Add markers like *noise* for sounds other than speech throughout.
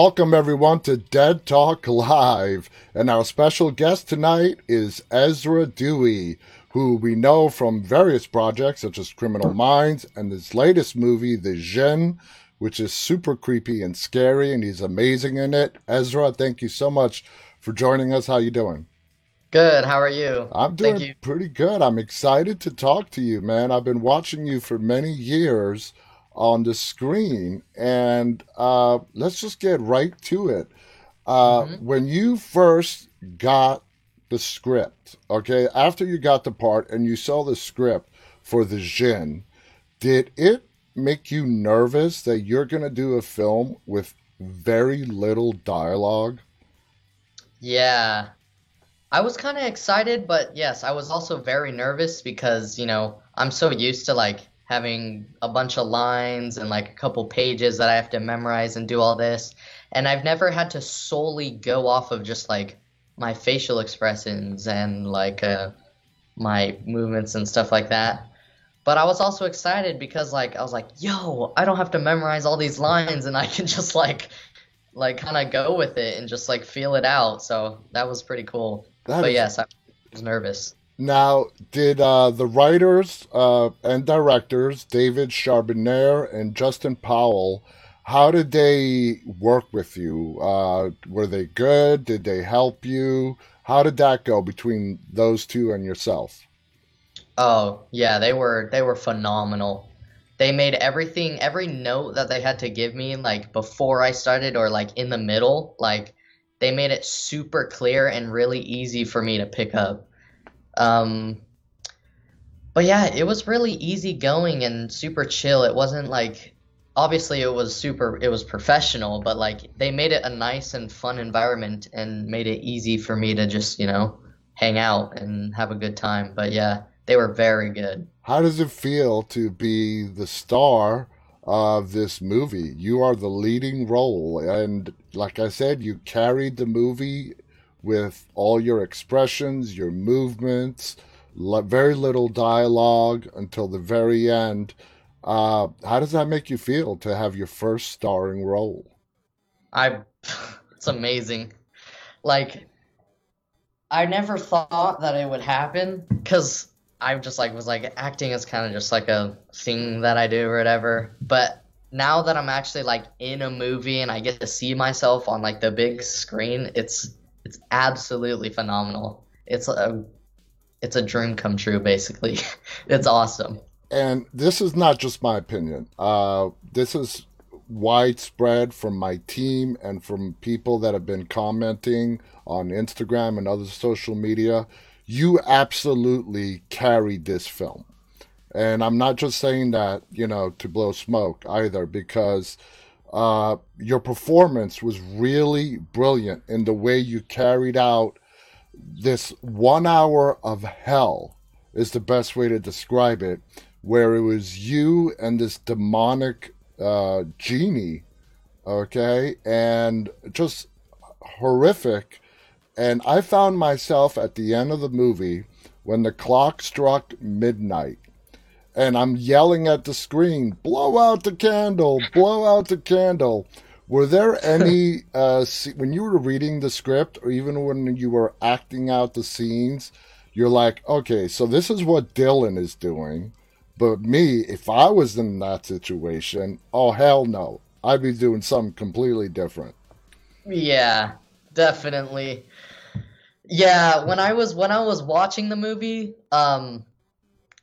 Welcome, everyone, to Dead Talk Live. And our special guest tonight is Ezra Dewey, who we know from various projects such as Criminal Minds and his latest movie, The Djinn, which is super creepy and scary, and he's amazing in it. Ezra, thank you so much for joining us. How are you doing? Good. How are you? I'm doing pretty good. I'm excited to talk to you, man. I've been watching you for many years on the screen, and uh, let's just get right to it. Uh, mm-hmm. When you first got the script, okay, after you got the part and you saw the script for the Djinn, did it make you nervous that you're going to do a film with very little dialogue? Yeah. I was kind of excited, but yes, I was also very nervous because, you know, I'm so used to like having a bunch of lines and like a couple pages that I have to memorize and do all this. And I've never had to solely go off of just like my facial expressions and like uh, my movements and stuff like that. But I was also excited because like I was like, yo, I don't have to memorize all these lines and I can *laughs* just like like kind of go with it and just like feel it out. So that was pretty cool. That but is... yes, I was nervous. Now, did uh, the writers uh, and directors, David Charbonier and Justin Powell, how did they work with you? Uh, were they good? Did they help you? How did that go between those two and yourself? Oh yeah, they were they were phenomenal. They made everything every note that they had to give me like before I started or like in the middle, like they made it super clear and really easy for me to pick up. Um but yeah, it was really easy going and super chill. It wasn't like obviously it was super it was professional, but like they made it a nice and fun environment and made it easy for me to just, you know, hang out and have a good time. But yeah, they were very good. How does it feel to be the star of this movie? You are the leading role, and like I said, you carried the movie with all your expressions, your movements, very little dialogue until the very end. Uh, how does that make you feel to have your first starring role? I, *laughs* it's amazing. Like, I never thought that it would happen because I just like was like acting is kind of just like a thing that I do or whatever. But now that I'm actually like in a movie and I get to see myself on like the big screen, it's it's absolutely phenomenal. It's a it's a dream come true basically. *laughs* it's awesome. And this is not just my opinion. Uh, this is widespread from my team and from people that have been commenting on Instagram and other social media you absolutely carried this film. And I'm not just saying that, you know, to blow smoke either, because uh, your performance was really brilliant in the way you carried out this one hour of hell, is the best way to describe it, where it was you and this demonic uh, genie, okay, and just horrific. And I found myself at the end of the movie when the clock struck midnight and I'm yelling at the screen, blow out the candle, blow out the candle. Were there *laughs* any, uh, when you were reading the script or even when you were acting out the scenes, you're like, okay, so this is what Dylan is doing. But me, if I was in that situation, oh, hell no. I'd be doing something completely different. Yeah, definitely. Yeah, when I was when I was watching the movie, um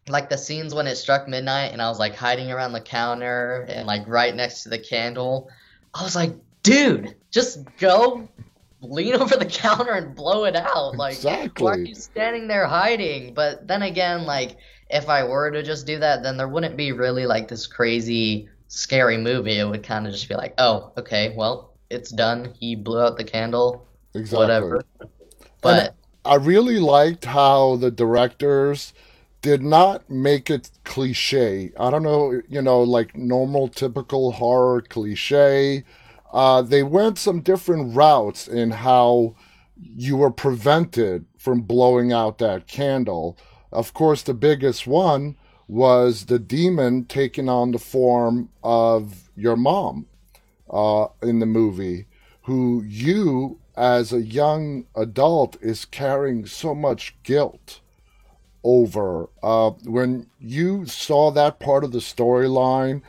like the scenes when it struck midnight and I was like hiding around the counter and like right next to the candle, I was like, dude, just go lean *laughs* over the counter and blow it out. Like exactly. why are you standing there hiding? But then again, like if I were to just do that, then there wouldn't be really like this crazy scary movie. It would kind of just be like, oh, okay, well, it's done. He blew out the candle. Exactly. Whatever. But and I really liked how the directors did not make it cliche. I don't know, you know, like normal, typical horror cliche. Uh, they went some different routes in how you were prevented from blowing out that candle. Of course, the biggest one was the demon taking on the form of your mom uh, in the movie. who you as a young adult is carrying so much guilt over. Uh, when you saw that part of the storyline,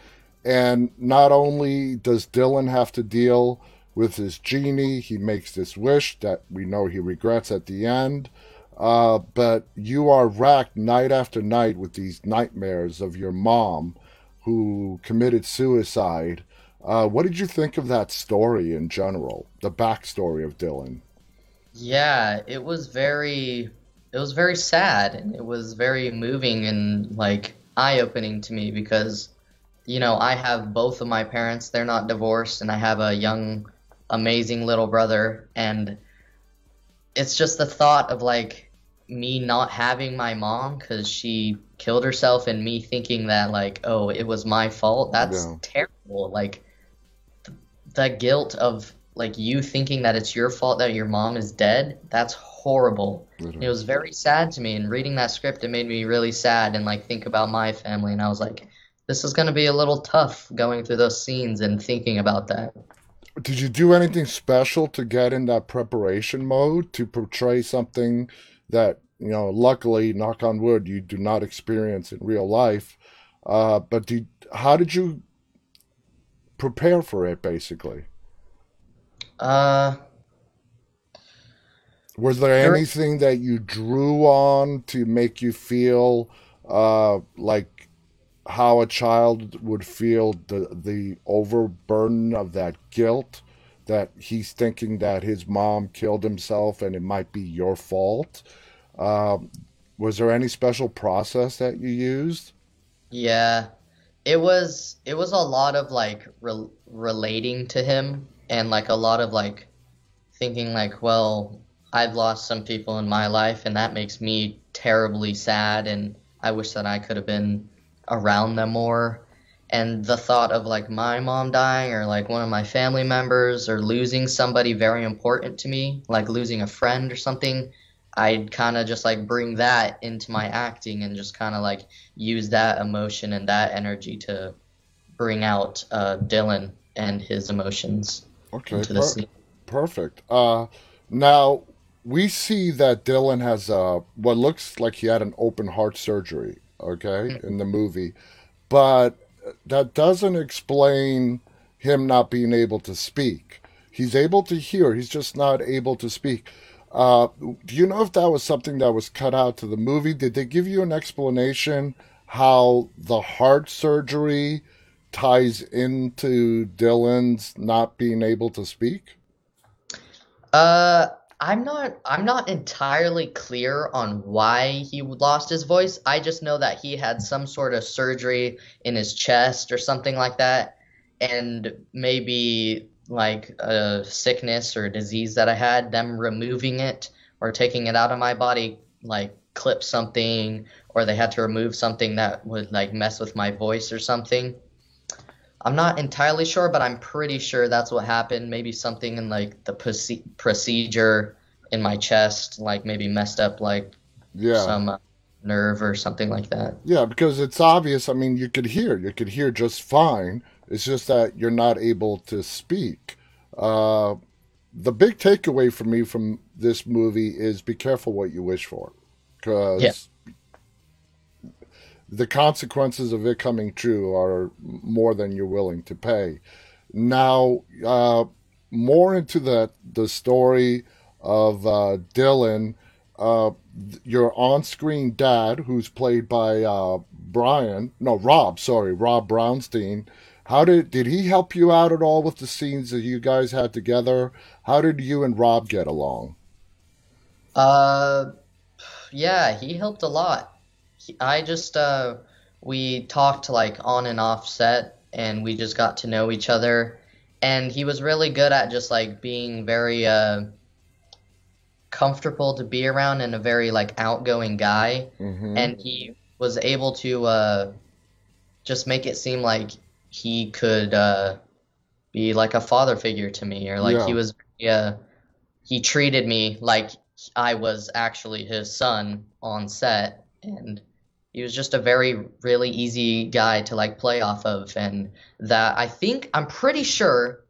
and not only does Dylan have to deal with his genie, he makes this wish that we know he regrets at the end. Uh, but you are racked night after night with these nightmares of your mom who committed suicide. Uh, what did you think of that story in general, the backstory of Dylan? Yeah, it was very it was very sad and it was very moving and like eye-opening to me because you know, I have both of my parents, they're not divorced and I have a young amazing little brother and it's just the thought of like me not having my mom cuz she killed herself and me thinking that like oh it was my fault that's yeah. terrible like th- the guilt of like you thinking that it's your fault that your mom is dead that's horrible mm-hmm. it was very sad to me and reading that script it made me really sad and like think about my family and i was like this is going to be a little tough going through those scenes and thinking about that. Did you do anything special to get in that preparation mode to portray something that you know luckily knock on wood you do not experience in real life uh, but do, how did you prepare for it basically? Uh, was there, there anything that you drew on to make you feel uh, like how a child would feel the the overburden of that guilt that he's thinking that his mom killed himself and it might be your fault? Uh, was there any special process that you used? Yeah, it was it was a lot of like re- relating to him and like a lot of like thinking like, well, I've lost some people in my life and that makes me terribly sad and I wish that I could have been around them more. And the thought of like my mom dying or like one of my family members or losing somebody very important to me, like losing a friend or something, I'd kind of just like bring that into my acting and just kind of like use that emotion and that energy to bring out uh, Dylan and his emotions. Okay, per- perfect. Uh, now we see that Dylan has uh, what looks like he had an open heart surgery. Okay, mm-hmm. in the movie, but that doesn't explain him not being able to speak. He's able to hear. He's just not able to speak. Uh, do you know if that was something that was cut out to the movie? Did they give you an explanation how the heart surgery ties into Dylan's not being able to speak? Uh, I'm not. I'm not entirely clear on why he lost his voice. I just know that he had some sort of surgery in his chest or something like that, and maybe like a sickness or disease that I had. Them removing it or taking it out of my body, like clip something, or they had to remove something that would like mess with my voice or something. I'm not entirely sure, but I'm pretty sure that's what happened. Maybe something in like the procedure in my chest, like maybe messed up like yeah. some uh, nerve or something like that. Yeah, because it's obvious. I mean, you could hear, you could hear just fine. It's just that you're not able to speak. Uh, the big takeaway for me from this movie is be careful what you wish for, because the consequences of it coming true are more than you're willing to pay. Now, uh, more into the the story of uh, Dylan, uh, your on-screen dad, who's played by uh, Brian, no Rob, sorry, Rob Brownstein. How did did he help you out at all with the scenes that you guys had together? How did you and Rob get along? Uh, yeah, he helped a lot I just uh, we talked like on and off set, and we just got to know each other. And he was really good at just like being very uh, comfortable to be around and a very like outgoing guy. Mm-hmm. And he was able to uh, just make it seem like he could uh, be like a father figure to me, or like yeah. he was. Yeah, he treated me like I was actually his son on set, and he was just a very really easy guy to like play off of and that I think I'm pretty sure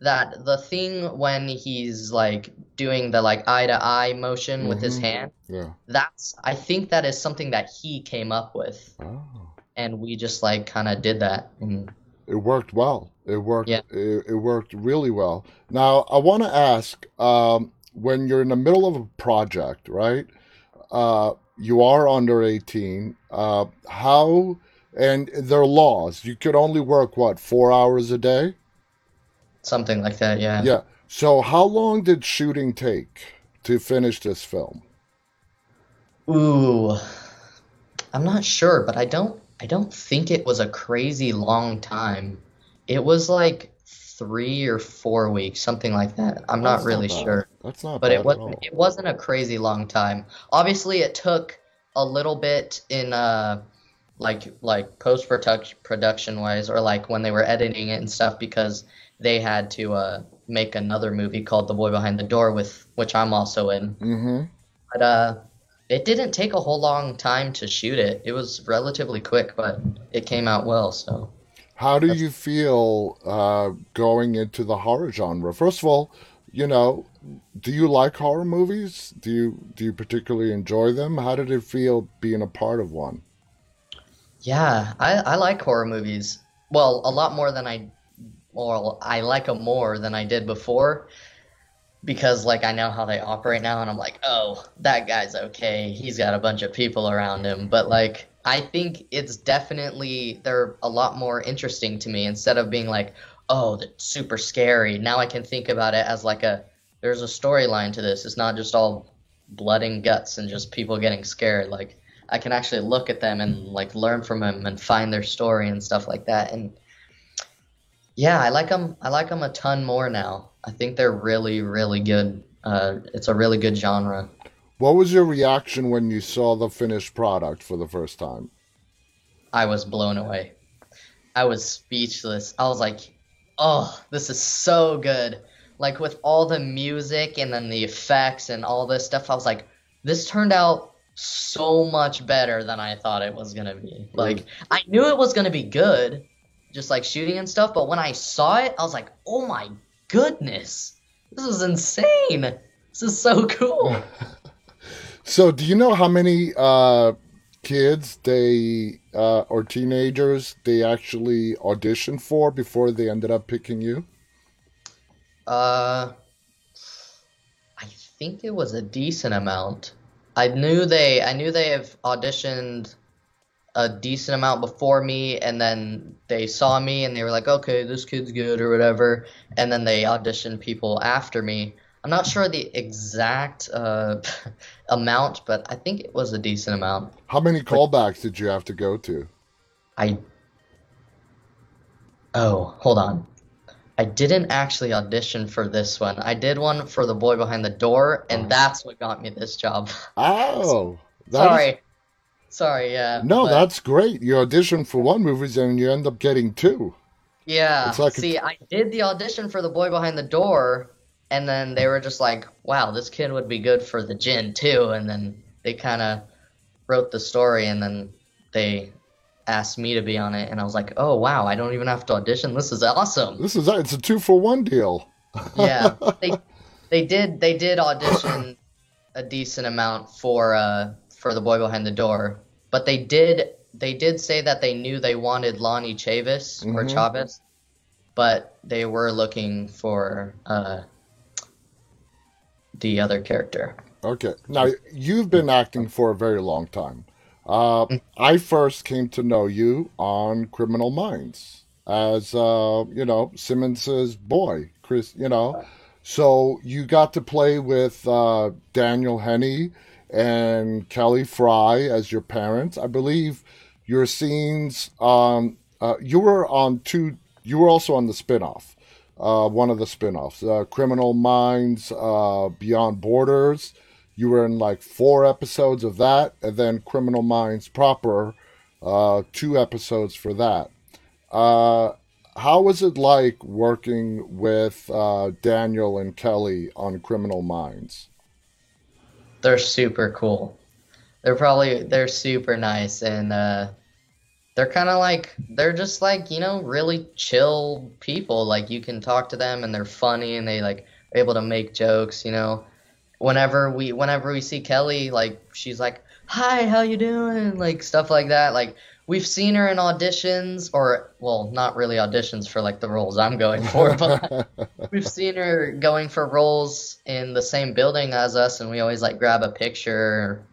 that the thing when he's like doing the like eye to eye motion with his hmm hand, Yeah. that's I think that is something that he came up with, Oh. and we just like kind of did that. And It worked well. It worked. yeah, It, it worked really well. Now, I want to ask, um, when you're in the middle of a project, right? Uh, you are under 18. Uh, how, and there are laws. You could only work, what, four hours a day? something like that. Yeah. Yeah. So, how long did shooting take to finish this film? Ooh, I'm not sure, but I don't I don't think it was a crazy long time. It was like three or four weeks, something like that. I'm not That's not really bad. sure. That's not But it wasn't it wasn't a crazy long time. Obviously, it took a little bit in uh like like post production wise or like when they were editing it and stuff because they had to uh make another movie called The Boy Behind the Door with which I'm also in. hmm But uh it didn't take a whole long time to shoot it. It was relatively quick, but it came out well, so How do that's you feel uh, going into the horror genre? First of all, you know, do you like horror movies? Do you do you particularly enjoy them? How did it feel being a part of one? yeah, I I like horror movies. Well, a lot more than I well, I like them more than I did before because like I know how they operate now and I'm like, "Oh, that guy's okay. He's got a bunch of people around him." But like I think it's definitely they're a lot more interesting to me instead of being like, "Oh, that's super scary." Now I can think about it as like a there's a storyline to this. It's not just all blood and guts and just people getting scared. Like I can actually look at them and like learn from them and find their story and stuff like that. And yeah, I like them. I like them a ton more now. I think they're really, really good. Uh, it's a really good genre. What was your reaction when you saw the finished product for the first time? I was blown away. I was speechless. I was like, "Oh, this is so good!" Like with all the music and then the effects and all this stuff, I was like, "This turned out so much better than I thought it was gonna be." Like I knew it was gonna be good, just like shooting and stuff. But when I saw it, I was like, "Oh my goodness, this is insane! This is so cool!" *laughs* So, do you know how many uh, kids they uh, or teenagers they actually auditioned for before they ended up picking you? Uh, I think it was a decent amount. I knew they I knew they have auditioned a decent amount before me and then they saw me and they were like, "Okay, this kid's good" or whatever, and then they auditioned people after me. I'm not sure the exact uh, *laughs* amount, but I think it was a decent amount. How many But callbacks did you have to go to? I oh, hold on. I didn't actually audition for this one. I did one for The Boy Behind the Door, and that's what got me this job. *laughs* oh that is Sorry. Sorry, yeah, no, but that's great. You audition for one movie and you end up getting two. Yeah. like a See, I did the audition for The Boy Behind the Door, and then they were just like, "Wow, this kid would be good for the Djinn too." And then they kind of wrote the story, and then they asked me to be on it, and I was like, "Oh, wow, I don't even have to audition. This is awesome." this is it's a two for one deal. *laughs* Yeah, *laughs* they they did they did audition a decent amount for uh for the boy behind the door, but they did they did say that they knew they wanted Lonnie Chavis or hmm Chavez, but they were looking for uh the other character. Okay. Now, you've been acting for a very long time. Uh, I first came to know you on Criminal Minds as, uh, you know, Simmons's boy, Chris, you know. So you got to play with uh, Daniel Henney and Kelly Frye as your parents. I believe your scenes, um, uh, you were on two, you were also on the spinoff uh, one of the spin-offs uh, criminal minds uh, beyond borders you were in like four episodes of that and then criminal minds proper uh, two episodes for that. Uh, how was it like working with uh, daniel and kelly on criminal minds? They're super cool. They're probably they're super nice and uh they're kind of like they're just like you know really chill people. Like you can talk to them and they're funny and they like are able to make jokes you know whenever we whenever we see kelly like she's like hi how you doing? Like stuff like that. Like we've seen her in auditions or well not really auditions for like the roles i'm going *laughs* for but we've seen her going for roles in the same building as us and we always like grab a picture or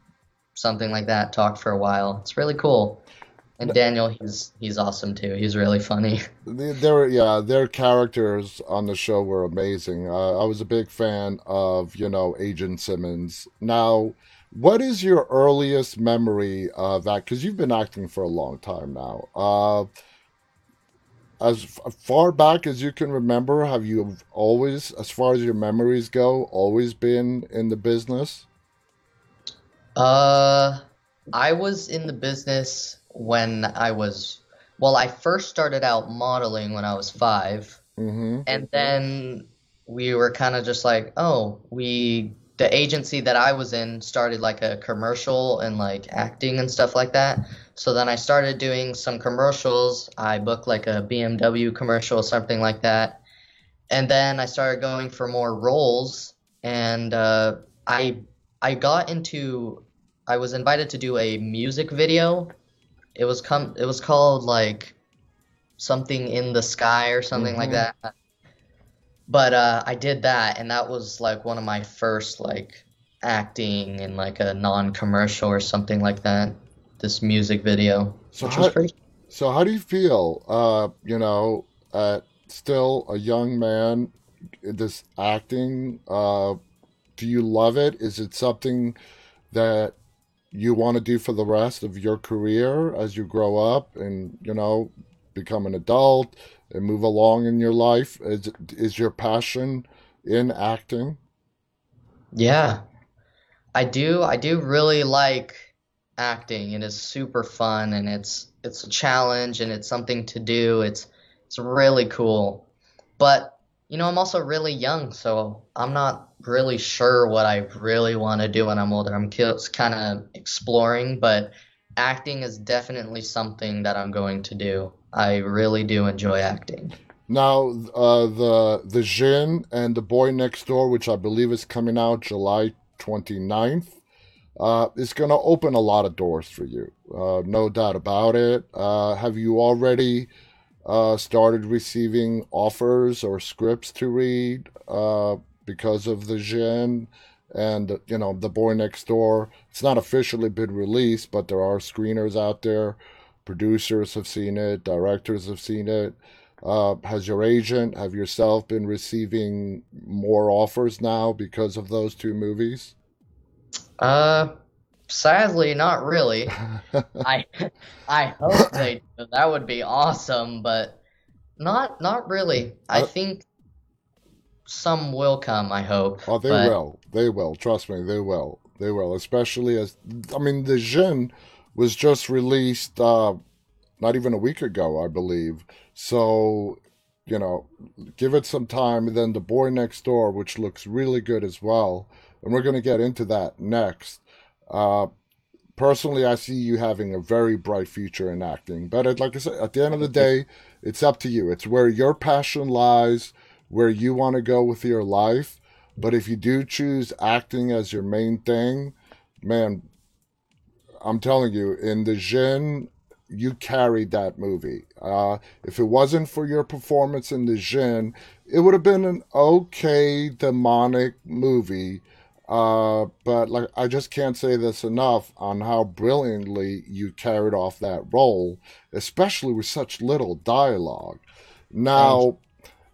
something like that talk for a while. It's really cool and Daniel, he's he's awesome too. He's really funny. *laughs* Their yeah, their characters on the show were amazing. Uh, I was a big fan of you know Agent Simmons. Now, what is your earliest memory of that? Because you've been acting for a long time now. Uh, as far back as you can remember, have you always, as far as your memories go, always been in the business? Uh, I was in the business when I was well, I first started out modeling when I was 5 mm-hmm. and then we were kind of just like, oh, we the agency that I was in started like a commercial and like acting and stuff like that. So then I started doing some commercials. I booked like a BMW commercial or something like that. And then I started going for more roles and uh, I I got into I was invited to do a music video it was come. It was called like something in the sky or something mm-hmm. like that. But uh, I did that, and that was like one of my first like acting in like a non-commercial or something like that. This music video, so which how, was pretty. So how do you feel? Uh, you know, uh, still a young man, this acting. Uh, do you love it? Is it something that you want to do for the rest of your career as you grow up and you know become an adult and move along in your life? Is, is your passion in acting? Yeah. I do i do really like acting it is super fun and it's it's a challenge and it's something to do. It's it's really cool. But you know i'm also really young so i'm not really sure what I really want to do when I'm older. I'm kind of exploring, but acting is definitely something that I'm going to do. I really do enjoy acting. Now, uh, the the Djinn and the Boy Next Door, which I believe is coming out July 29th, uh, is going to open a lot of doors for you. Uh, no doubt about it. Uh, have you already uh, started receiving offers or scripts to read? Uh, because of the Djinn and you know the boy next door. It's not officially been released but there are screeners out there. Producers have seen it. Directors have seen it. Uh, has your agent have yourself been receiving more offers now because of those two movies? Uh sadly not really *laughs* i i hope they that would be awesome but not not really i uh, think some will come, I hope. Oh, they but... will. They will. Trust me, they will. They will. Especially as I mean, the Djinn was just released uh, not even a week ago, I believe. So, you know, give it some time. And then the Boy Next Door, which looks really good as well, and we're going to get into that next. Uh, personally, I see you having a very bright future in acting. But like I said, at the end of the day, it's up to you. It's where your passion lies where you want to go with your life. But if you do choose acting as your main thing, man, I'm telling you, in the Djinn, you carried that movie. Uh, if it wasn't for your performance in the Djinn, it would have been an okay demonic movie. Uh, but like I just can't say this enough on how brilliantly you carried off that role, especially with such little dialogue. Now,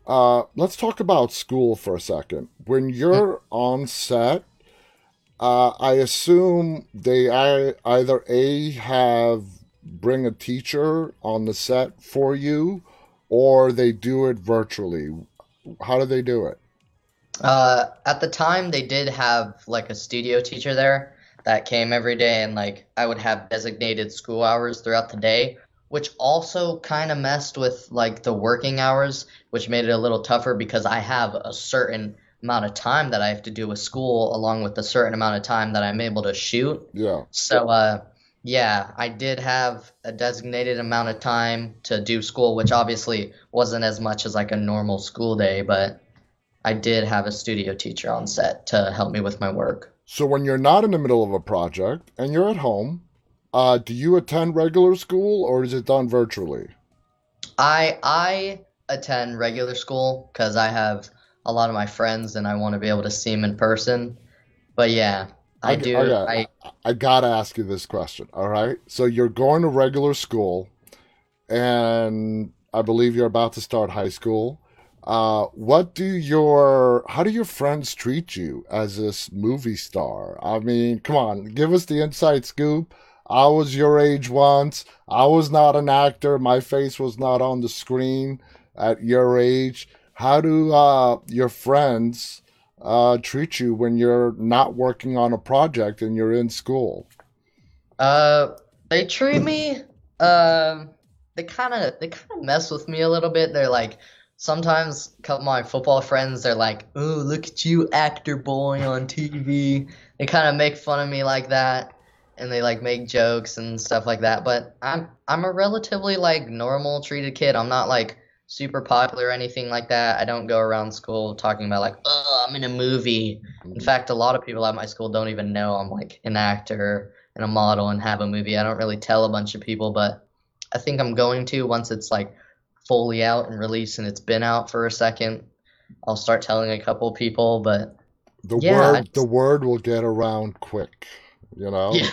uh, let's talk about school for a second. When you're on set, uh, I assume they either a have bring a teacher on the set for you, or they do it virtually. How do they do it? Uh, at the time, they did have like a studio teacher there that came every day, and like I would have designated school hours throughout the day which also kind of messed with like the working hours, which made it a little tougher because I have a certain amount of time that I have to do with school along with a certain amount of time that I'm able to shoot. Yeah. So uh yeah, I did have a designated amount of time to do school, which obviously wasn't as much as like a normal school day, but I did have a studio teacher on set to help me with my work. So when you're not in the middle of a project and you're at home, uh, do you attend regular school or is it done virtually? I I attend regular school because I have a lot of my friends and I want to be able to see them in person. But yeah, I, do. I, I gotta ask you this question. All right, so you're going to regular school, and I believe you're about to start high school. Uh, what do your how do your friends treat you as this movie star? I mean, come on, give us the inside scoop. I was your age once. I was not an actor. My face was not on the screen at your age. How do uh, your friends uh, treat you when you're not working on a project and you're in school? Uh, they treat me. Uh, they kind of they kind of mess with me a little bit. They're like sometimes my football friends. They're like, "Oh, look at you, actor boy on TV." They kind of make fun of me like that, and they like make jokes and stuff like that. But I'm I'm a relatively like normal treated kid. I'm not like super popular or anything like that. I don't go around school talking about like, oh, I'm in a movie. In fact, a lot of people at my school don't even know I'm like an actor and a model and have a movie. I don't really tell a bunch of people, but I think I'm going to once it's like fully out and released and it's been out for a second. I'll start telling a couple people, but the yeah, word just, the word will get around quick, you know. Yeah.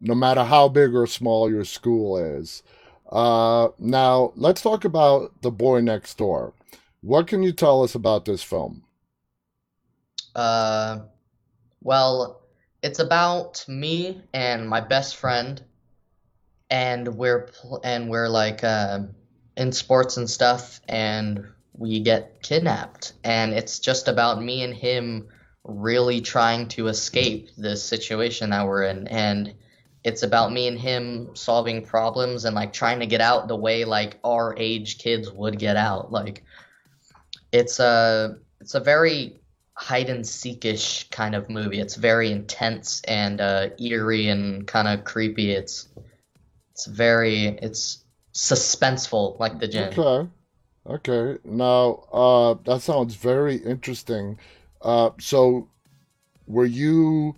No matter how big or small your school is. Uh, now, let's talk about The Boy Next Door. What can you tell us about this film? Uh, well, it's about me and my best friend, and we're pl- and we're like uh, in sports and stuff, and we get kidnapped, and it's just about me and him really trying to escape this situation that we're in, and it's about me and him solving problems and like trying to get out the way like our age kids would get out. Like it's a it's a very hide and seekish kind of movie. It's very intense and uh, eerie and kind of creepy. It's it's very it's suspenseful like the Djinn okay okay now uh that sounds very interesting uh so were you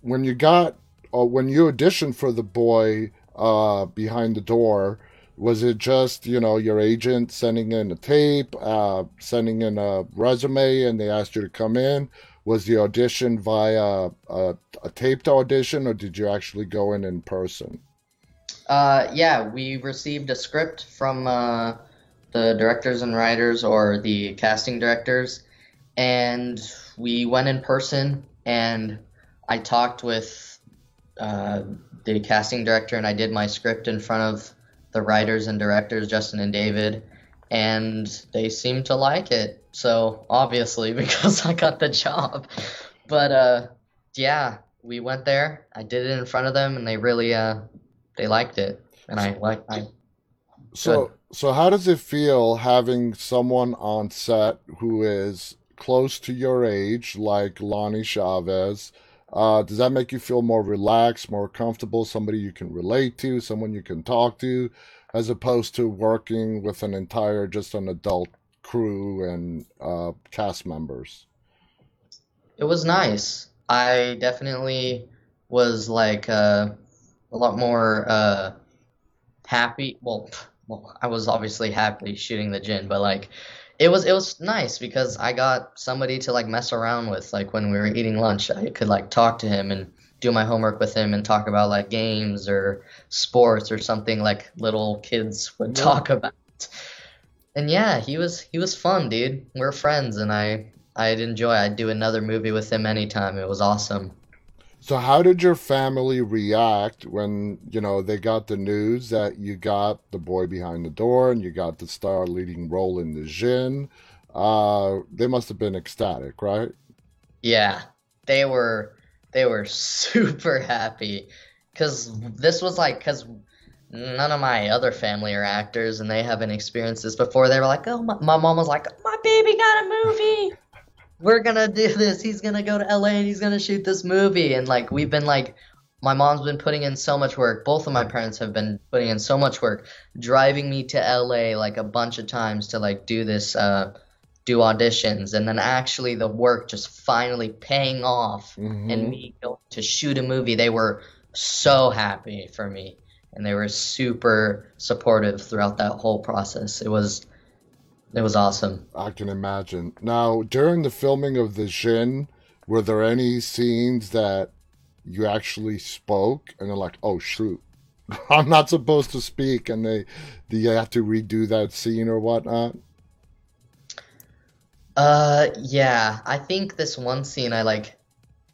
when you got uh, when you auditioned for the boy uh, behind the door, was it just you know your agent sending in a tape, uh, sending in a resume, and they asked you to come in? Was the audition via a, a taped audition, or did you actually go in in person? Uh, yeah, we received a script from uh, the directors and writers or the casting directors, and we went in person. And I talked with uh, the casting director and I did my script in front of the writers and directors, Justin and David, and they seemed to like it. So obviously, *laughs* because I got the job. But uh, yeah, we went there. I did it in front of them, and they really uh, they liked it, and I like I. So good. so how does it feel having someone on set who is close to your age, like Lonnie Chavez? Uh, does that make you feel more relaxed, more comfortable, somebody you can relate to, someone you can talk to, as opposed to working with an entire, just an adult crew and uh, cast members? It was nice. I definitely was like uh, a lot more uh, happy. Well, *laughs* well, I was obviously happy shooting the Djinn, but like it was it was nice because I got somebody to like mess around with. Like when we were eating lunch, I could like talk to him and do my homework with him and talk about like games or sports or something like little kids would yeah. talk about. And yeah, he was he was fun, dude. We're friends, and I I'd enjoy. I'd do another movie with him anytime. It was awesome. So how did your family react when, you know, they got the news that you got the boy behind the door and you got the star leading role in the Djinn? Uh, they must have been ecstatic, right? Yeah. They were they were *laughs* super happy cuz this was like cuz none of my other family are actors and they haven't experienced this before. They were like, "Oh, my, my mom was like, my baby got a movie." We're gonna do this. He's gonna go to LA and he's gonna shoot this movie. And like we've been like, my mom's been putting in so much work. Both of my parents have been putting in so much work, driving me to LA like a bunch of times to like do this, uh, do auditions, and then actually the work just finally paying off hmm and me going to shoot a movie. They were so happy for me, and they were super supportive throughout that whole process. It was it was awesome. I can imagine. Now, during the filming of the Djinn, were there any scenes that you actually spoke and they're like, oh shoot, *laughs* I'm not supposed to speak, and they, do you have to redo that scene or whatnot? Uh, yeah, I think this one scene I like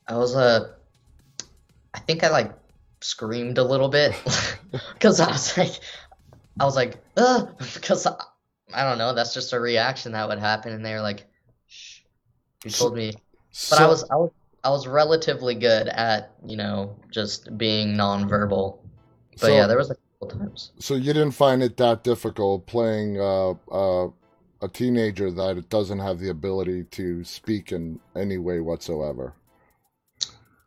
I was uh I think I like screamed a little bit *laughs* because I was like I was like uh because I, don't know that's just a reaction that would happen and they were like shh. You told me but I was I was I was relatively good at you know just being nonverbal. But yeah there was a couple times. So you didn't find it that difficult playing uh, uh, a teenager that doesn't have the ability to speak in any way whatsoever?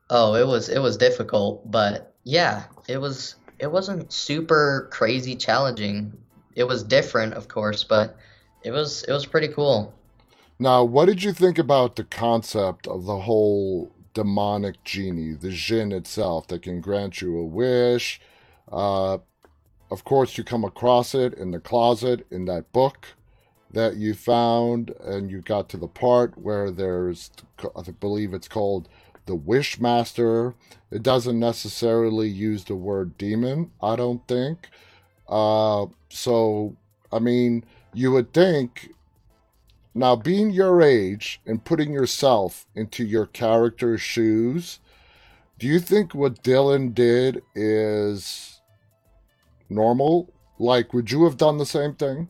oh it was it was difficult but yeah it was it wasn't super crazy challenging it was different of course but it was it was pretty cool Now, what did you think about the concept of the whole demonic genie, the Jinn itself, that can grant you a wish? Uh, of course, you come across it in the closet in that book that you found, and you got to the part where there's, I believe it's called the Wishmaster. It doesn't necessarily use the word demon, I don't think. Uh, so, I mean, you would think now, being your age and putting yourself into your character's shoes, do you think what Dylan did is normal? Like, would you have done the same thing?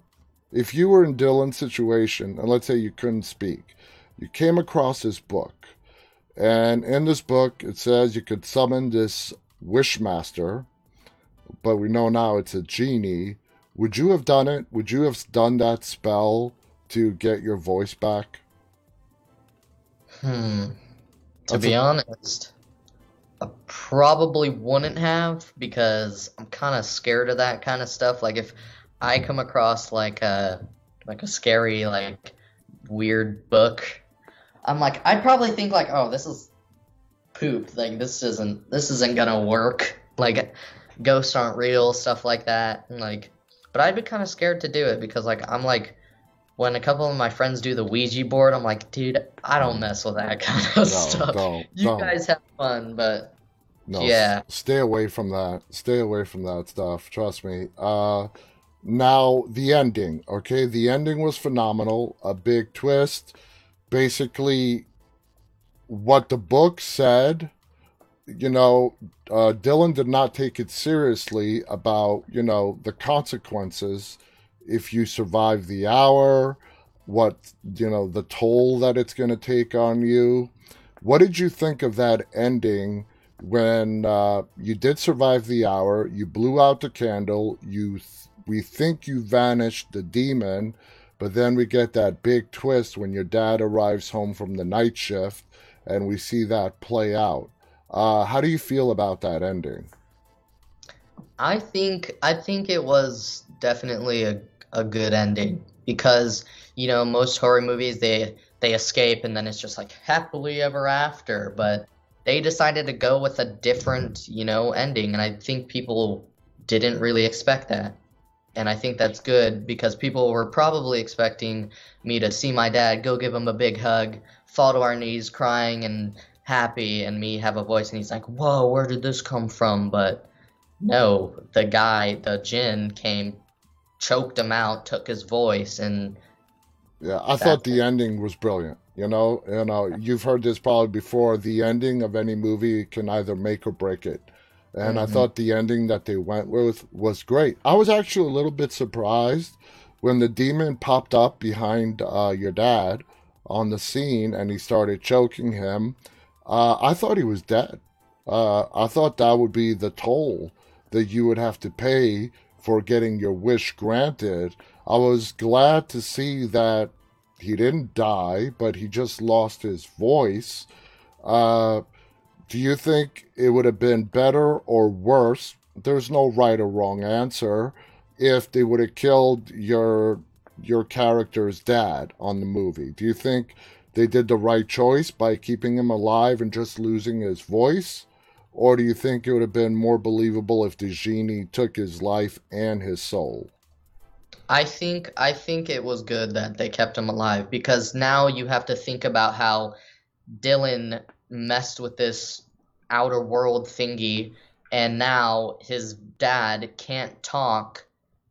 If you were in Dylan's situation, and let's say you couldn't speak, you came across this book, and in this book it says you could summon this Wishmaster, but we know now it's a genie. Would you have done it? Would you have done that spell to get your voice back? hmm to That's a be honest I probably wouldn't have because I'm kind of scared of that kind of stuff. Like if I come across like a like a scary like weird book, I'm like I'd probably think like, oh, this is poop. Like this isn't this isn't gonna work. Like ghosts aren't real, stuff like that. And like, but I'd be kind of scared to do it because like I'm like when a couple of my friends do the Ouija board, I'm like, dude, I don't mess with that *laughs* kind of No, stuff. don't, You don't. guys have fun, but No, s- yeah. stay away from that. Stay away from that stuff. Trust me. Uh, now the ending. Okay, the ending was phenomenal. A big twist. Basically, what the book said. You know, uh, Dylan did not take it seriously about you know the consequences if you survive the hour. What you know the toll that it's going to take on you. What did you think of that ending? when uh, you did survive the hour, you blew out the candle, you th- we think you vanished the demon, but then we get that big twist when your dad arrives home from the night shift, and we see that play out. Uh, how do you feel about that ending? I think I think it was definitely a, a good ending because you know most horror movies they they escape and then it's just like happily ever after, but they decided to go with a different you know ending and I think people didn't really expect that. And I think that's good because people were probably expecting me to see my dad, go give him a big hug, fall to our knees crying and happy, and me have a voice and he's like, Whoa, where did this come from? But no, the guy, the Jin, came, choked him out, took his voice, and Yeah, I thought the ending was brilliant. You know, you know, you've heard this probably before. The ending of any movie can either make or break it. And I hmm thought the ending that they went with was great. I was actually a little bit surprised when the demon popped up behind uh, your dad on the scene and he started choking him. Uh, I thought he was dead. Uh, I thought that would be the toll that you would have to pay for getting your wish granted. I was glad to see that he didn't die, but he just lost his voice. Uh, do you think it would have been better or worse? There's no right or wrong answer. If they would have killed your your character's dad on the movie, do you think they did the right choice by keeping him alive and just losing his voice? Or do you think it would have been more believable if the genie took his life and his soul? I think I think it was good that they kept him alive because now you have to think about how Dylan messed with this outer world thingy and now his dad can't talk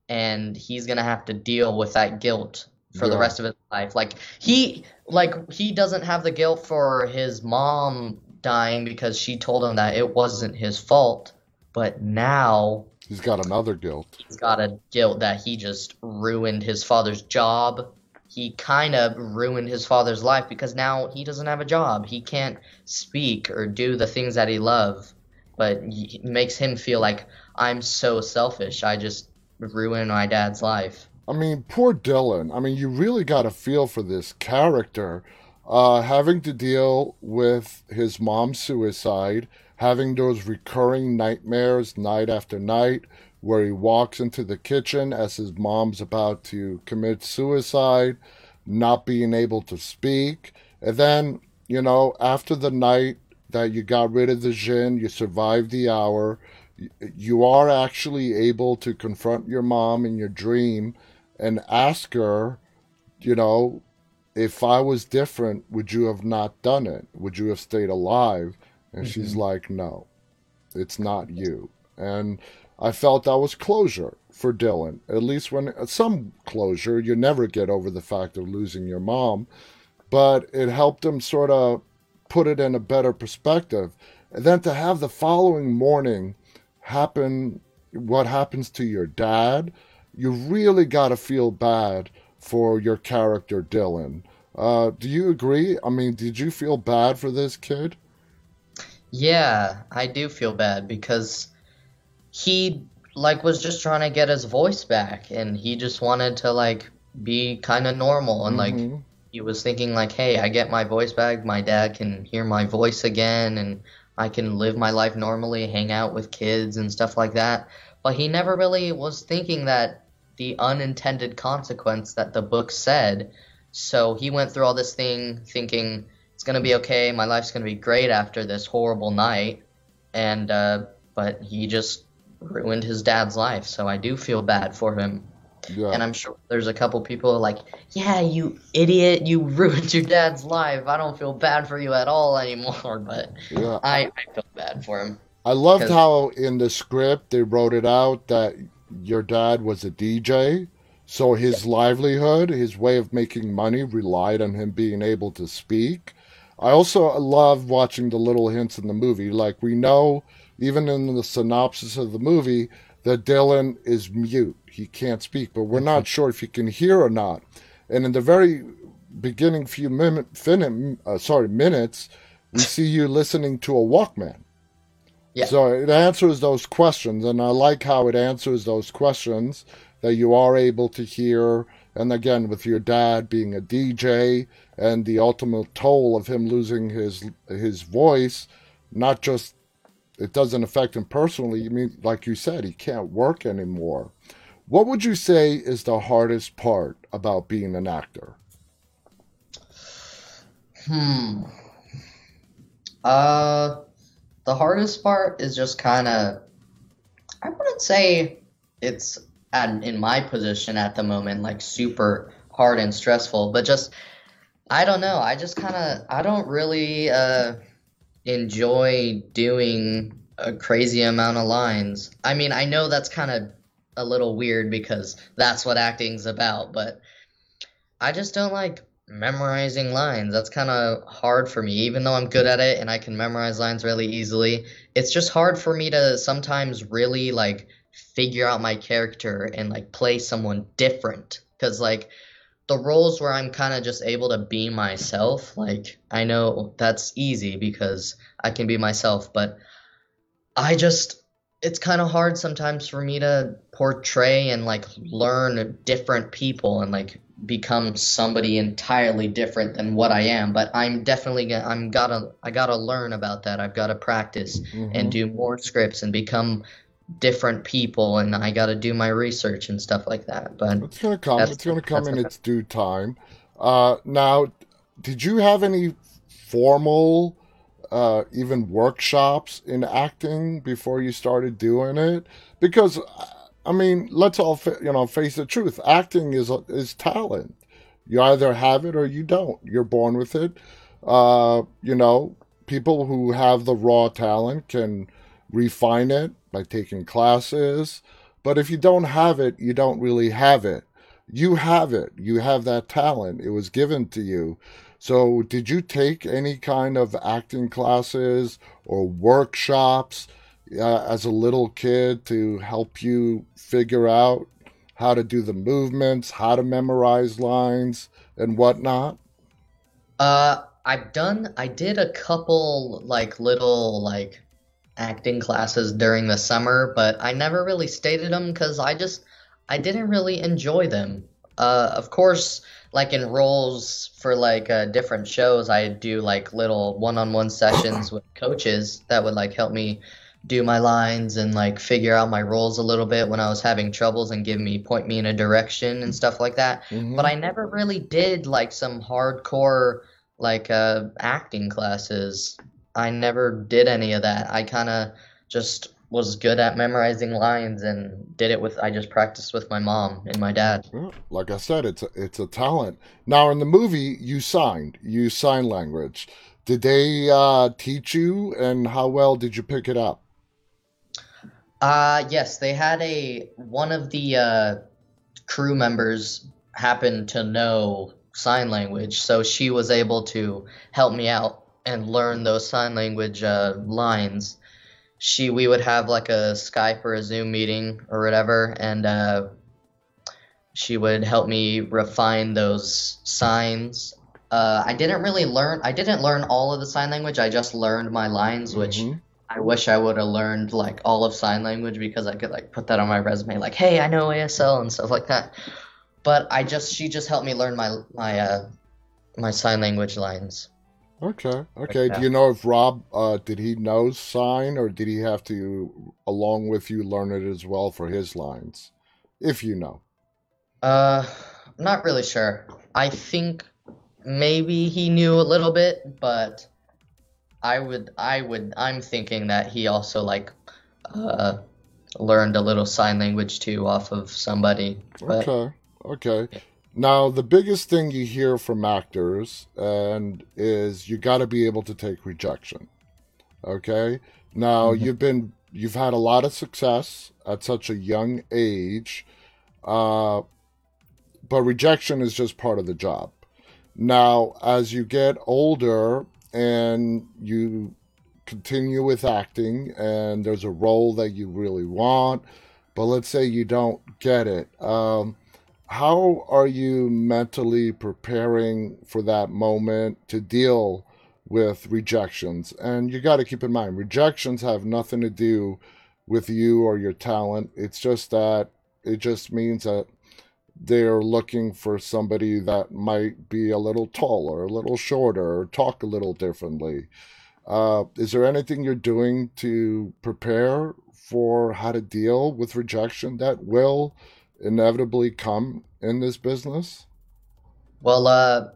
and he's going to have to deal with that guilt for yeah. the rest of his life. Like he like he doesn't have the guilt for his mom dying because she told him that it wasn't his fault, but now he's got another guilt. He's got a guilt that he just ruined his father's job. He kind of ruined his father's life because now he doesn't have a job. He can't speak or do the things that he loves, but it makes him feel like I'm so selfish. I just ruined my dad's life. I mean, poor Dylan. I mean, you really got a feel for this character uh, having to deal with his mom's suicide, having those recurring nightmares night after night, where he walks into the kitchen as his mom's about to commit suicide, not being able to speak. And then, you know, after the night that you got rid of the Djinn, you survived the hour, you are actually able to confront your mom in your dream and ask her, you know, if I was different, would you have not done it? Would you have stayed alive? And mm-hmm. she's like, no, it's not you. And I felt that was closure for Dylan. At least when some closure, you never get over the fact of losing your mom, but it helped him sort of put it in a better perspective. And then to have the following morning happen, what happens to your dad, you really got to feel bad for your character Dylan. Uh, do you agree? I mean, did you feel bad for this kid? Yeah, I do feel bad because he like was just trying to get his voice back and he just wanted to like be kind of normal and mm-hmm. like he was thinking like, "Hey, I get my voice back, my dad can hear my voice again and I can live my life normally, hang out with kids and stuff like that." But he never really was thinking that the unintended consequence that the book said. So he went through all this thing thinking it's gonna be okay, my life's gonna be great after this horrible night, and uh, but he just ruined his dad's life. So I do feel bad for him. Yeah. And I'm sure there's a couple people like, yeah, you idiot, you *laughs* ruined your dad's life. I don't feel bad for you at all anymore. *laughs* But yeah. I, I feel bad for him. I loved how in the script they wrote it out that your dad was a DJ, so his livelihood, his way of making money relied on him being able to speak. I also love watching the little hints in the movie. Like we know, even in the synopsis of the movie, that Dylan is mute. He can't speak, but we're not sure if he can hear or not. And in the very beginning few min- fin- uh, sorry minutes, we see you listening to a Walkman. Yeah. So it answers those questions, and I like how it answers those questions that you are able to hear. And again, with your dad being a DJ and the ultimate toll of him losing his his voice, not just it doesn't affect him personally. I mean, like you said, he can't work anymore. What would you say is the hardest part about being an actor? Hmm. Uh the hardest part is just kind of I wouldn't say it's at, in my position at the moment like super hard and stressful, but just I don't know. I just kind of I don't really uh, enjoy doing a crazy amount of lines. I mean, I know that's kind of a little weird because that's what acting's about, but I just don't like memorizing lines. That's kind of hard for me, even though I'm good at it and I can memorize lines really easily. It's just hard for me to sometimes really like figure out my character and like play someone different. Because like the roles where I'm kind of just able to be myself, like I know that's easy because I can be myself, but I just it's kind of hard sometimes for me to portray and like learn different people and like become somebody entirely different than what I am. But I'm definitely gonna, I'm gotta I gotta learn about that. I've got to practice hmm and do more scripts and become different people, and I got to do my research and stuff like that. But It's gonna come. It's gonna come in its due time. Uh, now, did you have any formal, uh, even workshops in acting before you started doing it? Because, I mean, let's all you know face the truth. Acting is is talent. You either have it or you don't. You're born with it. Uh, you know, people who have the raw talent can refine it by taking classes. But if you don't have it, you don't really have it. You have it. You have that talent. It was given to you. So, did you take any kind of acting classes or workshops uh, as a little kid to help you figure out how to do the movements, how to memorize lines, and whatnot? Uh, I've done, I did a couple like little like acting classes during the summer, but I never really stated them because I just I didn't really enjoy them. Uh, of course, like in roles for like uh, different shows, I do like little one-on-one sessions with coaches that would like help me do my lines and like figure out my roles a little bit when I was having troubles and give me point me in a direction and stuff like that. But hmm I never really did like some hardcore like uh acting classes. I never did any of that. I kind of just was good at memorizing lines and did it with I just practiced with my mom and my dad. Like I said, it's a, it's a talent. Now, in the movie, you signed, you sign language. Did they uh, teach you, and how well did you pick it up? Uh yes, they had a one of the uh crew members happened to know sign language, so she was able to help me out and learn those sign language uh, lines. She, we would have like a Skype or a Zoom meeting or whatever, and uh, she would help me refine those signs. Uh, I didn't really learn, I didn't learn all of the sign language. I just learned my lines, which hmm I wish I would have learned like all of sign language because I could like put that on my resume, like, hey, I know ASL and stuff like that. But I just she just helped me learn my my uh my sign language lines. Okay, Like okay. Do you know if Rob, uh, did he know sign, or did he have to, along with you, learn it as well for his lines? If you know. Uh, I'm not really sure. I think maybe he knew a little bit, but I would I would I'm thinking that he also like uh learned a little sign language too off of somebody. But Okay, okay. Now, the biggest thing you hear from actors and is you got to be able to take rejection. Okay. Now, Mhm. you've been you've had a lot of success at such a young age, uh, but rejection is just part of the job. Now, as you get older and you continue with acting, and there's a role that you really want, but let's say you don't get it. Um, how are you mentally preparing for that moment to deal with rejections? And you got to keep in mind, rejections have nothing to do with you or your talent. It's just that it just means that they're looking for somebody that might be a little taller, a little shorter, or talk a little differently. Uh, is there anything you're doing to prepare for how to deal with rejection that will inevitably come in this business? well, uh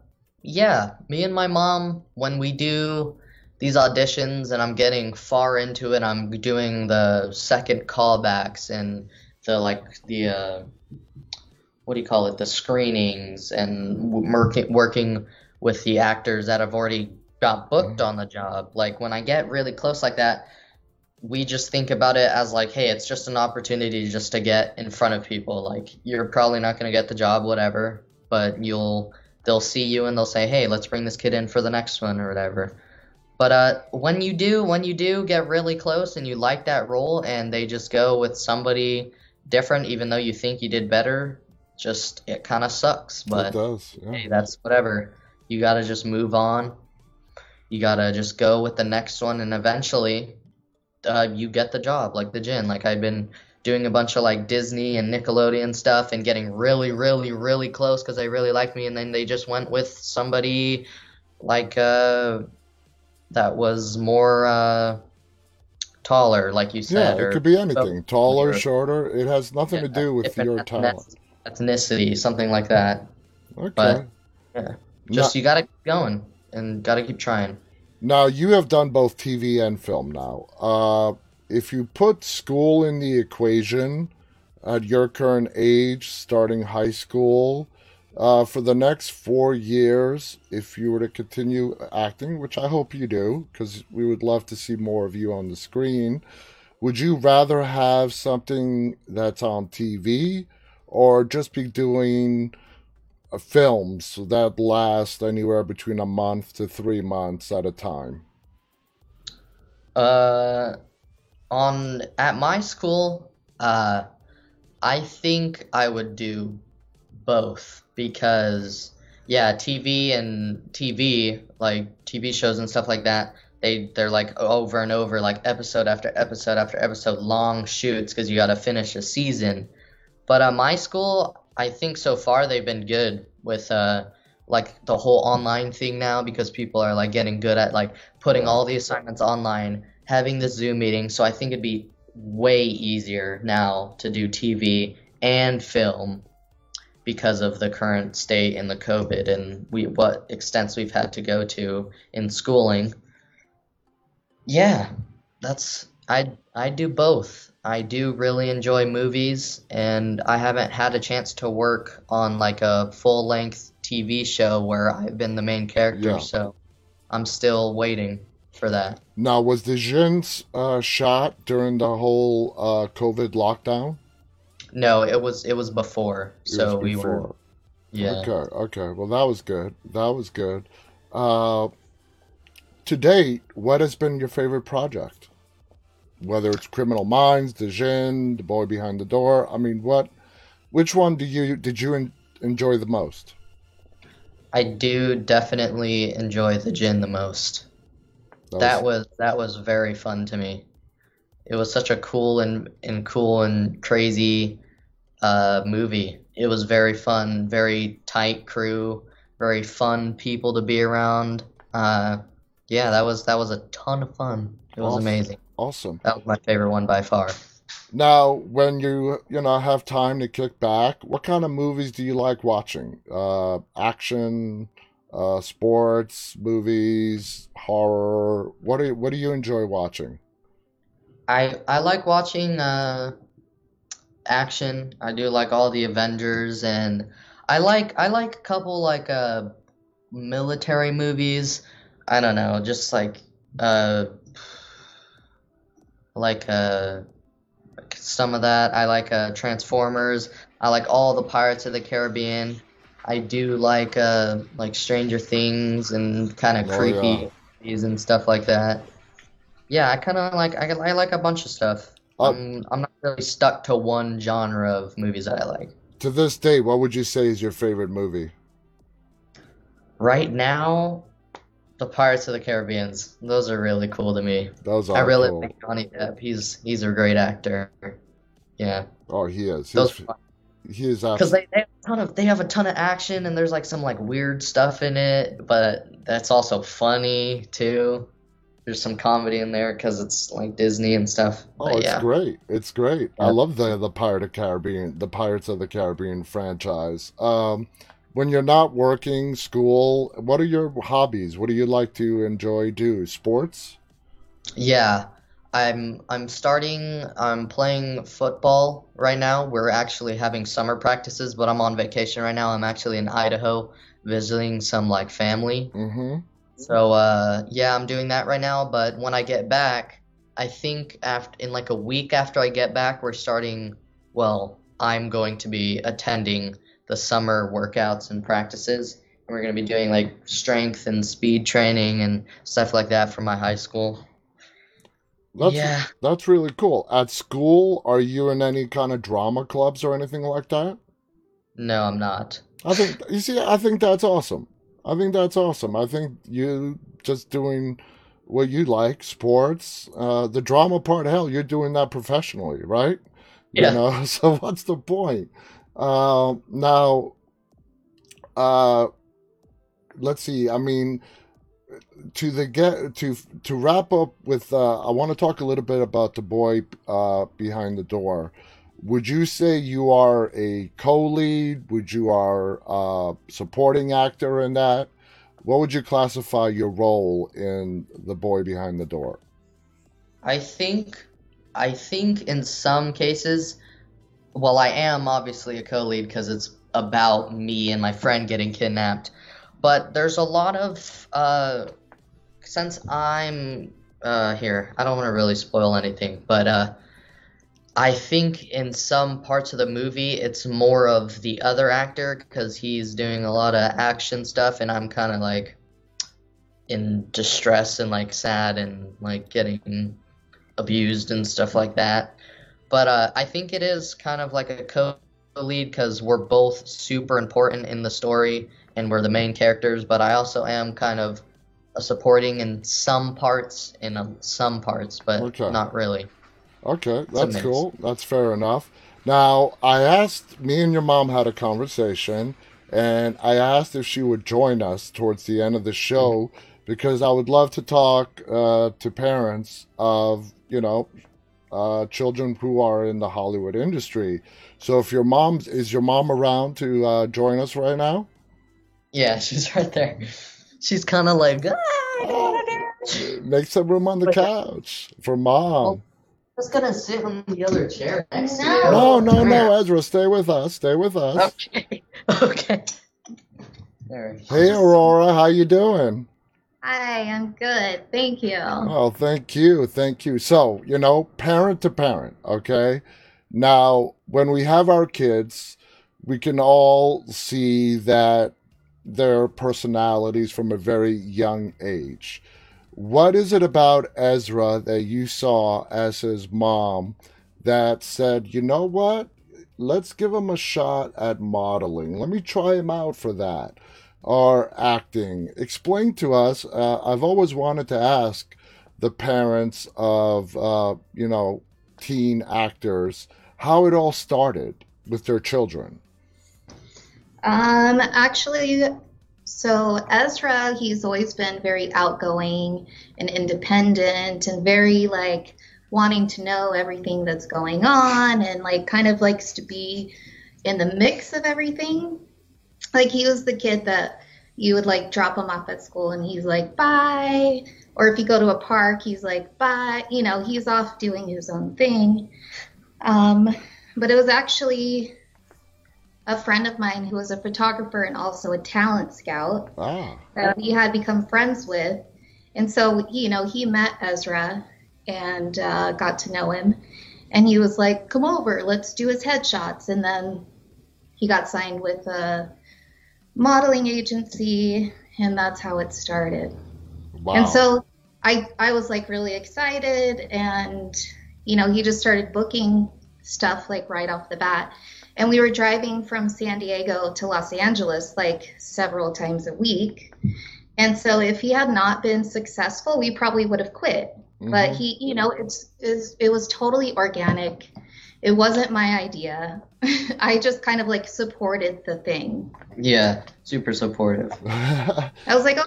yeah, me and my mom when we do these auditions and I'm getting far into it, I'm doing the second callbacks and the like the uh what do you call it, the screenings and working working with the actors that have already got booked Mhm. on the job. Like when I get really close like that, we just think about it as like, hey, it's just an opportunity just to get in front of people. Like you're probably not going to get the job, whatever, but you'll they'll see you and they'll say, hey, let's bring this kid in for the next one or whatever. But uh, when you do, when you do get really close and you like that role, and they just go with somebody different, even though you think you did better, just it kind of sucks. But does, yeah. hey, that's whatever. You gotta just move on. You gotta just go with the next one, and eventually, uh, you get the job, like the Djinn. Like I've been doing a bunch of like Disney and Nickelodeon stuff and getting really, really, really close because they really liked me, and then they just went with somebody like uh, that was more uh, taller, like you said, Yeah, it could be anything. Taller, shorter. It has nothing to do with your talent. Ethnicity, something like that. Okay. But yeah, Now, just you gotta keep going and gotta keep trying. now you have done both TV and film now. Uh, if you put school in the equation at your current age, starting high school, uh, for the next four years, if you were to continue acting, which I hope you do, because we would love to see more of you on the screen, would you rather have something that's on TV or just be doing films that last anywhere between a month to three months at a time? Uh, on at my school, uh, I think I would do both because yeah, TV and TV, like TV shows and stuff like that, they they're like over and over like episode after episode after episode long shoots because you got to finish a season. But uh, my school, I think so far they've been good with uh like the whole online thing now because people are like getting good at like putting all the assignments online, having the Zoom meeting. So I think it'd be way easier now to do TV and film because of the current state and the COVID and we what extents we've had to go to in schooling. Yeah, that's I I do both. I do really enjoy movies and I haven't had a chance to work on like a full-length TV show where I've been the main character, Yeah. so I'm still waiting for that. Now, was the Djinns uh, shot during the whole uh, COVID lockdown? No, it was it was before. It was So we were yeah. Okay, okay. Well, that was good. That was good. Uh, to date, what has been your favorite project? Whether it's Criminal Minds, The Djinn, The Boy Behind the Door. I mean, what? Which one do you did you en- enjoy the most? I do definitely enjoy the Djinn the most. That That was was that was very fun to me. It was such a cool and and cool and crazy uh movie. It was very fun, very tight crew, very fun people to be around. Uh yeah, that was that was a ton of fun. It was awesome. amazing. Awesome. That was my favorite one by far. Now, when you you know have time to kick back, what kind of movies do you like watching? Uh, action, uh, sports, movies, horror. What do you, what do you enjoy watching? I I like watching uh action. I do like all the Avengers and I like I like a couple like uh military movies. I don't know, just like uh like uh some of that. I like uh Transformers. I like all the Pirates of the Caribbean. I do like uh like Stranger Things and kind of Oh yeah. creepy movies and stuff like that. Yeah, I kind of like I, I like a bunch of stuff. Uh, I'm I'm not really stuck to one genre of movies that I like. to this day, what would you say is your favorite movie? Right now, the Pirates of the Caribbeans. Those are really cool to me. Those are. I really cool. like Johnny Depp. He's he's a great actor. Yeah, Oh, he is. those he is because they, they have a ton of they have a ton of action and there's like some like weird stuff in it, but that's also funny too. There's some comedy in there because it's like Disney and stuff. Oh, But it's yeah, great. It's great. I love the the Pirate of Caribbean, the Pirates of the Caribbean franchise. Um, when you're not working, school, what are your hobbies? What do you like to enjoy do? Sports? Yeah, I'm I'm starting I'm playing football right now. We're actually having summer practices, but I'm on vacation right now. I'm actually in Idaho visiting some like family. Mm-hmm. So uh yeah, I'm doing that right now, but when I get back, I think after in like a week after I get back, we're starting, well, I'm going to be attending the summer workouts and practices. And we're going to be doing like strength and speed training and stuff like that for my high school. That's Yeah. that's really cool. At school, are you in any kind of drama clubs or anything like that? No, I'm not. I think you see, I think that's awesome. I think that's awesome. I think you just doing what you like, sports, uh, the drama part. Hell, you're doing that professionally, right? Yeah. You know, *laughs* so what's the point? Um, now, uh, let's see. I mean, to the get to to wrap up with, uh, I want to talk a little bit about the boy uh, behind the door. Would you say you are a co-lead? Would you are a supporting actor in that? What would you classify your role in the boy behind the door? I think I think in some cases, well, I am obviously a co-lead because it's about me and my friend getting kidnapped. But there's a lot of uh, since I'm uh, here, I don't want to really spoil anything, but uh, I think in some parts of the movie it's more of the other actor because he's doing a lot of action stuff, and I'm kind of like in distress and like sad and like getting abused and stuff like that. But uh, I think it is kind of like a co-lead because we're both super important in the story and we're the main characters. But I also am kind of a supporting in some parts, in a, some parts, but Okay. not really. Okay, that's cool. That's fair enough. Now, I asked, me and your mom had a conversation, and I asked if she would join us towards the end of the show because I would love to talk uh, to parents of, you know, uh, children who are in the Hollywood industry. So, if your mom is your mom around to uh, join us right now? Yeah, *laughs* she's right there. She's kind of like, ah, I don't wanna do it." Make some room on the couch for mom. I was gonna sit on the other chair next to No. you. No, no, no, Ezra, stay with us. Stay with us. Okay. *laughs* Okay. There. Hey, Aurora, how you doing? Hi, I'm good. Thank you. Oh, thank you. Thank you. So, you know, parent to parent, okay? Now, when we have our kids, we can all see that their personalities from a very young age. What is it about Ezra that you saw as his mom that said, you know what? Let's give him a shot at modeling. Let me try him out for that. Or acting. Explain to us. Uh, I've always wanted to ask the parents of, uh, you know, teen actors how it all started with their children. Um, actually, so Ezra, he's always been very outgoing and independent and very like wanting to know everything that's going on and like kind of likes to be in the mix of everything. Like he was the kid that you would like drop him off at school and he's like, bye. Or if you go to a park, he's like, bye. You know, he's off doing his own thing. Um, but it was actually a friend of mine who was a photographer and also a talent scout Ah, that he had become friends with. And so, you know, he met Ezra and uh, got to know him. And he was like, come over, let's do his headshots. And then he got signed with a modeling agency, and that's how it started. wow. And so I I was like really excited and you know, he just started booking stuff like right off the bat. And we were driving from San Diego to Los Angeles like several times a week. And so if he had not been successful, we probably would have quit. But Mhm. he, you know, it's, it's it was totally organic. It wasn't my idea. *laughs* I just kind of like supported the thing. Yeah, super supportive. *laughs* I was like, oh,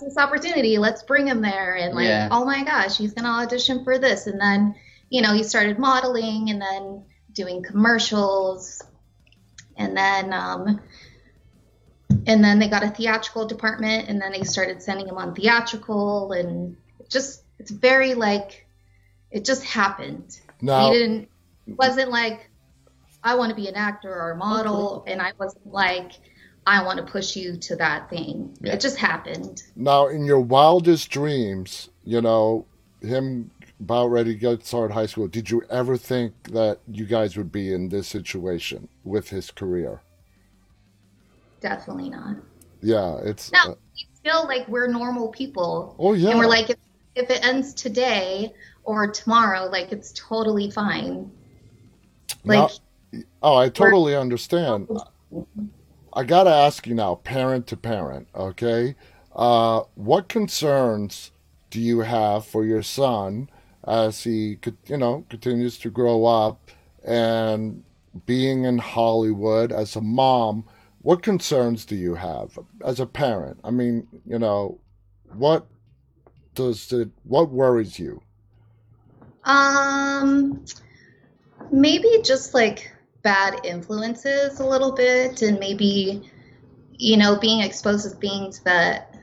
this opportunity. Let's bring him there. And like, Yeah. oh my gosh, he's going to audition for this. And then, you know, he started modeling and then doing commercials. And then, um, and then they got a theatrical department and then they started sending him on theatrical and it just, it's very like, it just happened. now, he didn't, it wasn't like, I want to be an actor or a model. And I wasn't like, I want to push you to that thing. Yeah. It just happened. Now, in your wildest dreams, you know, him about ready to get started high school, did you ever think that you guys would be in this situation with his career? Definitely not. Yeah, it's. No, uh, we feel like we're normal people. oh, yeah. And we're like, if, if it ends today or tomorrow, like it's totally fine. Now- oh, I totally understand. I got to ask you now, parent to parent, okay? Uh, what concerns do you have for your son as he, you know, continues to grow up and being in Hollywood as a mom, what concerns do you have as a parent? I mean, you know, what does it what worries you? Um, maybe just like bad influences a little bit, and maybe, you know, being exposed to things that,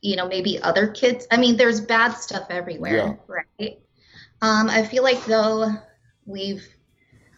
you know, maybe other kids. I mean, there's bad stuff everywhere, Yeah. right? Um, I feel like though we've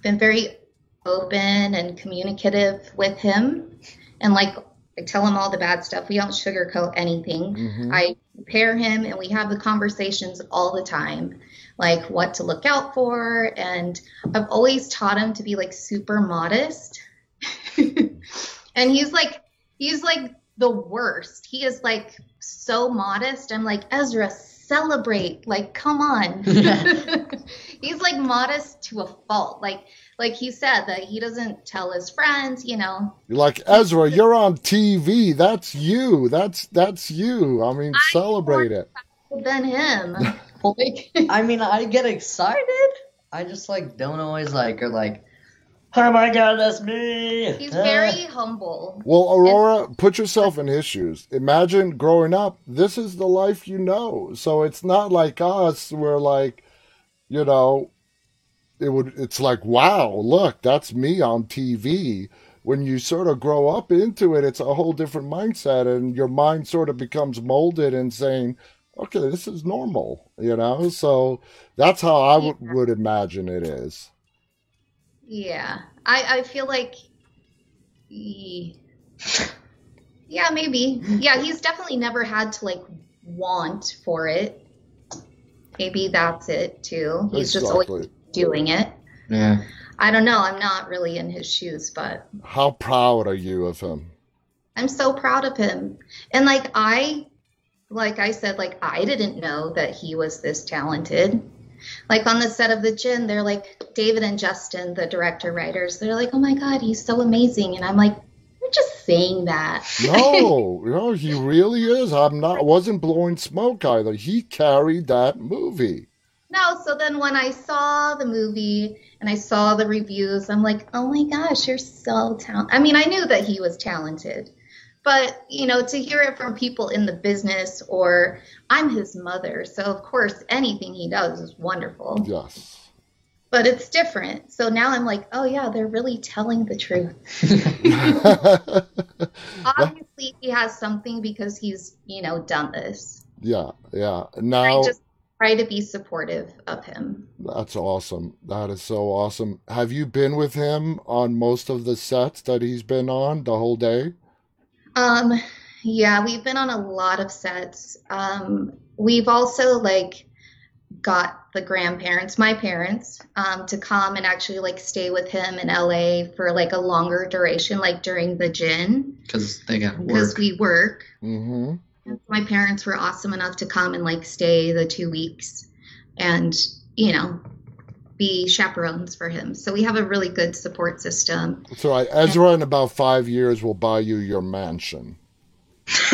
been very open and communicative with him, and like I tell him all the bad stuff. We don't sugarcoat anything. Mhm. I prepare him and we have the conversations all the time, like what to look out for. And I've always taught him to be like super modest. *laughs* and he's like, he's like the worst. He is like so modest. I'm like, Ezra, celebrate. Like, come on. *laughs* *laughs* he's like modest to a fault. Like, like he said that he doesn't tell his friends, you know, like Ezra, you're on TV. That's you. That's that's you. I mean, celebrate it. than him. *laughs* Like, I mean, I get excited. I just like don't always like or like, oh my god, that's me. He's very humble. Well, Aurora, put yourself in his shoes. Imagine growing up. This is the life you know. So it's not like us. We're like, you know, it would. It's like, wow, look, that's me on TV. When you sort of grow up into it, it's a whole different mindset, and your mind sort of becomes molded and saying, okay, this is normal. You know. So that's how I would, Yeah. would imagine it is. Yeah, I I feel like, yeah, maybe. Yeah, he's definitely never had to like want for it. Maybe that's it too. He's just always doing it. Yeah. I don't know. I'm not really in his shoes, but How proud are you of him? I'm so proud of him. And like I like I said like I didn't know that he was this talented. Like on the set of the Djinn, they're like David and Justin, the director writers, they're like, "Oh my god, he's so amazing." And I'm like, "You're just saying that." No, *laughs* no, he really is. I'm not wasn't blowing smoke either. He carried that movie. No, so then when I saw the movie and I saw the reviews, I'm like, oh my gosh, you're so talented. I mean, I knew that he was talented, but you know, to hear it from people in the business or I'm his mother, so of course anything he does is wonderful, Yes. but it's different. So now I'm like, oh yeah, they're really telling the truth. *laughs* Obviously, he has something because he's, you know, done this. yeah, yeah. Now just try to be supportive of him. that's awesome. That is so awesome. Have you been with him on most of the sets that he's been on the whole day? Um, yeah, we've been on a lot of sets. Um, we've also like got the grandparents, my parents, um, to come and actually like stay with him in LA for like a longer duration, like during the Djinn, Because they got work. because we work. Mm-hmm. My parents were awesome enough to come and like stay the two weeks and, you know, be chaperones for him. So we have a really good support system. So I, Ezra in about five years will buy you your mansion. *laughs*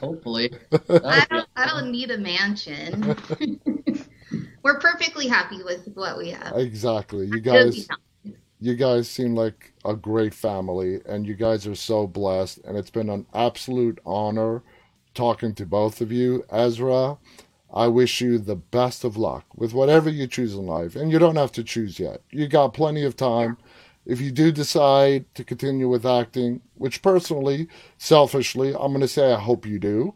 Hopefully. I don't I don't need a mansion. *laughs* We're perfectly happy with what we have. Exactly. You guys you guys seem like a great family and you guys are so blessed and it's been an absolute honor talking to both of you ezra i wish you the best of luck with whatever you choose in life and you don't have to choose yet. You got plenty of time. If you do decide to continue with acting which personally selfishly i'm going to say i hope you do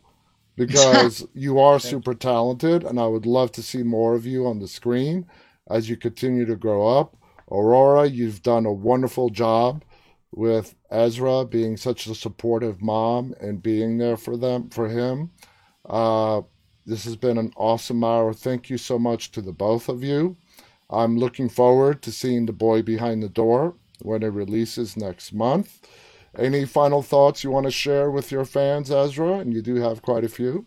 *laughs* because you are super talented and i would love to see more of you on the screen as you continue to grow up. Aurora, you've done a wonderful job with Ezra being such a supportive mom and being there for them for him. Uh, this has been an awesome hour. Thank you so much to the both of you. I'm looking forward to seeing The Boy Behind the Door when it releases next month. Any final thoughts you want to share with your fans, Ezra? And you do have quite a few.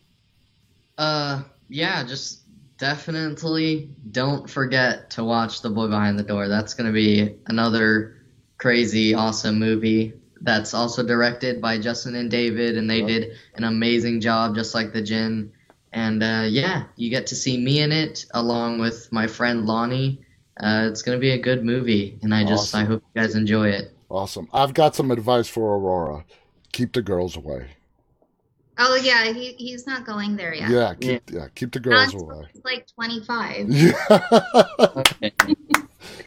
Uh, yeah, just definitely don't forget to watch The Boy Behind the Door. That's going to be another crazy, awesome movie that's also directed by Justin and David, and they did an amazing job, just like The Djinn. And uh, yeah, you get to see me in it along with my friend Lonnie Uh, it's gonna be a good movie, and I just I hope you guys enjoy it. Awesome. I've got some advice for Aurora. Keep the girls away. Oh yeah, he he's not going there yet. Yeah, keep yeah, keep the girls Not away. he's like 25. *laughs* Yeah.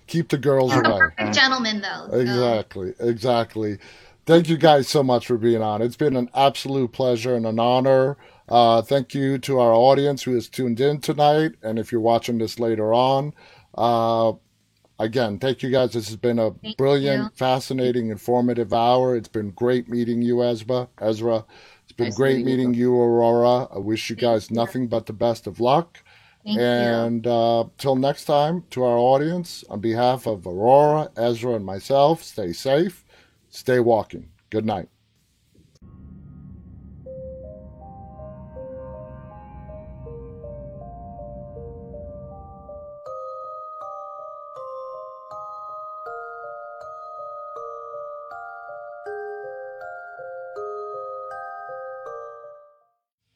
Keep the girls He's away. perfect gentleman though. So Exactly, exactly. Thank you guys so much for being on. It's been an absolute pleasure and an honor. Uh, thank you to our audience who has tuned in tonight. And if you're watching this later on, uh, again, thank you guys. This has been a Thank brilliant, you. fascinating, informative hour. It's been great meeting you, Ezra. Ezra. It's been Nice great meeting you. meeting you, Aurora. I wish you Thank guys you. nothing but the best of luck. thank. And uh, till next time, to our audience, on behalf of Aurora, Ezra, and myself, stay safe, stay walking. Good night.